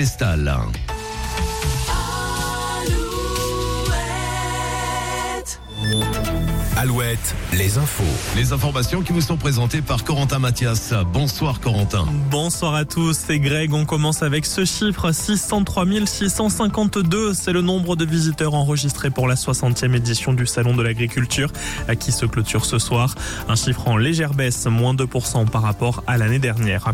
ist da lang. Alouette, les infos. Les informations qui vous sont présentées par Corentin Mathias. Bonsoir Corentin. Bonsoir à tous, c'est Greg. On commence avec ce chiffre 603 652. C'est le nombre de visiteurs enregistrés pour la 60e édition du Salon de l'Agriculture à qui se clôture ce soir. Un chiffre en légère baisse, moins 2% par rapport à l'année dernière.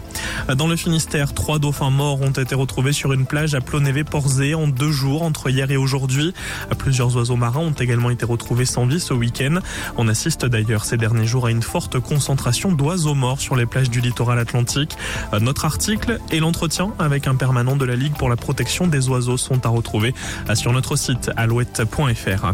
Dans le Finistère, trois dauphins morts ont été retrouvés sur une plage à Plonévé-Porzé en deux jours entre hier et aujourd'hui. Plusieurs oiseaux marins ont également été retrouvés sans vie ce week-end. On assiste d'ailleurs ces derniers jours à une forte concentration d'oiseaux morts sur les plages du littoral atlantique. Notre article et l'entretien avec un permanent de la Ligue pour la protection des oiseaux sont à retrouver sur notre site alouette.fr.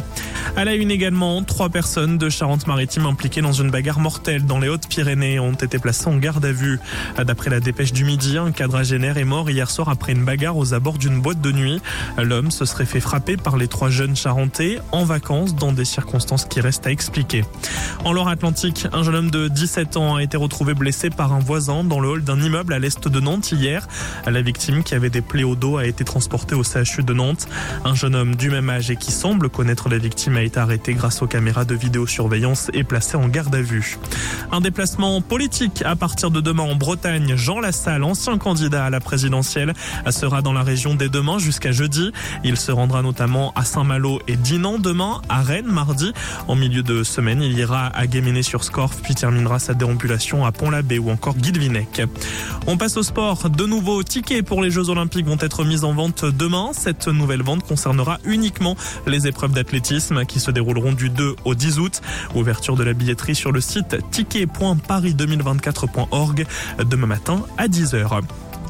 À la une également, trois personnes de Charente-Maritime impliquées dans une bagarre mortelle dans les Hautes-Pyrénées ont été placées en garde à vue. D'après la dépêche du midi, un quadragénaire est mort hier soir après une bagarre aux abords d'une boîte de nuit. L'homme se serait fait frapper par les trois jeunes charentais en vacances dans des circonstances qui restent à expliquer en Loire-Atlantique, un jeune homme de 17 ans a été retrouvé blessé par un voisin dans le hall d'un immeuble à l'est de Nantes hier. La victime, qui avait des plaies au dos, a été transportée au CHU de Nantes. Un jeune homme du même âge et qui semble connaître la victime a été arrêté grâce aux caméras de vidéosurveillance et placé en garde à vue. Un déplacement politique à partir de demain en Bretagne. Jean Lassalle, ancien candidat à la présidentielle, sera dans la région dès demain jusqu'à jeudi. Il se rendra notamment à Saint-Malo et Dinan demain, à Rennes mardi. En milieu semaine, il ira à Guéméné-sur-Scorff puis terminera sa déambulation à Pont-l'Abbé ou encore Guilvinec. On passe au sport. De nouveaux tickets pour les Jeux Olympiques vont être mis en vente demain. Cette nouvelle vente concernera uniquement les épreuves d'athlétisme qui se dérouleront du 2 au 10 août. Ouverture de la billetterie sur le site ticket.paris2024.org demain matin à 10h.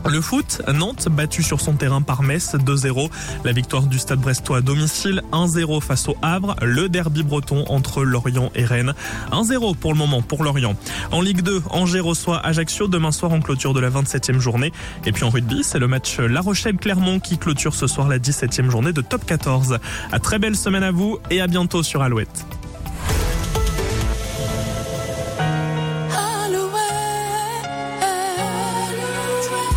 Le foot, Nantes battu sur son terrain par Metz 2-0. La victoire du Stade Brestois à domicile 1-0 face au Havre. Le derby breton entre Lorient et Rennes 1-0 pour le moment pour Lorient. En Ligue 2, Angers reçoit Ajaccio demain soir en clôture de la 27e journée. Et puis en rugby, c'est le match La Rochelle-Clermont qui clôture ce soir la 17e journée de top 14. À très belle semaine à vous et à bientôt sur Alouette.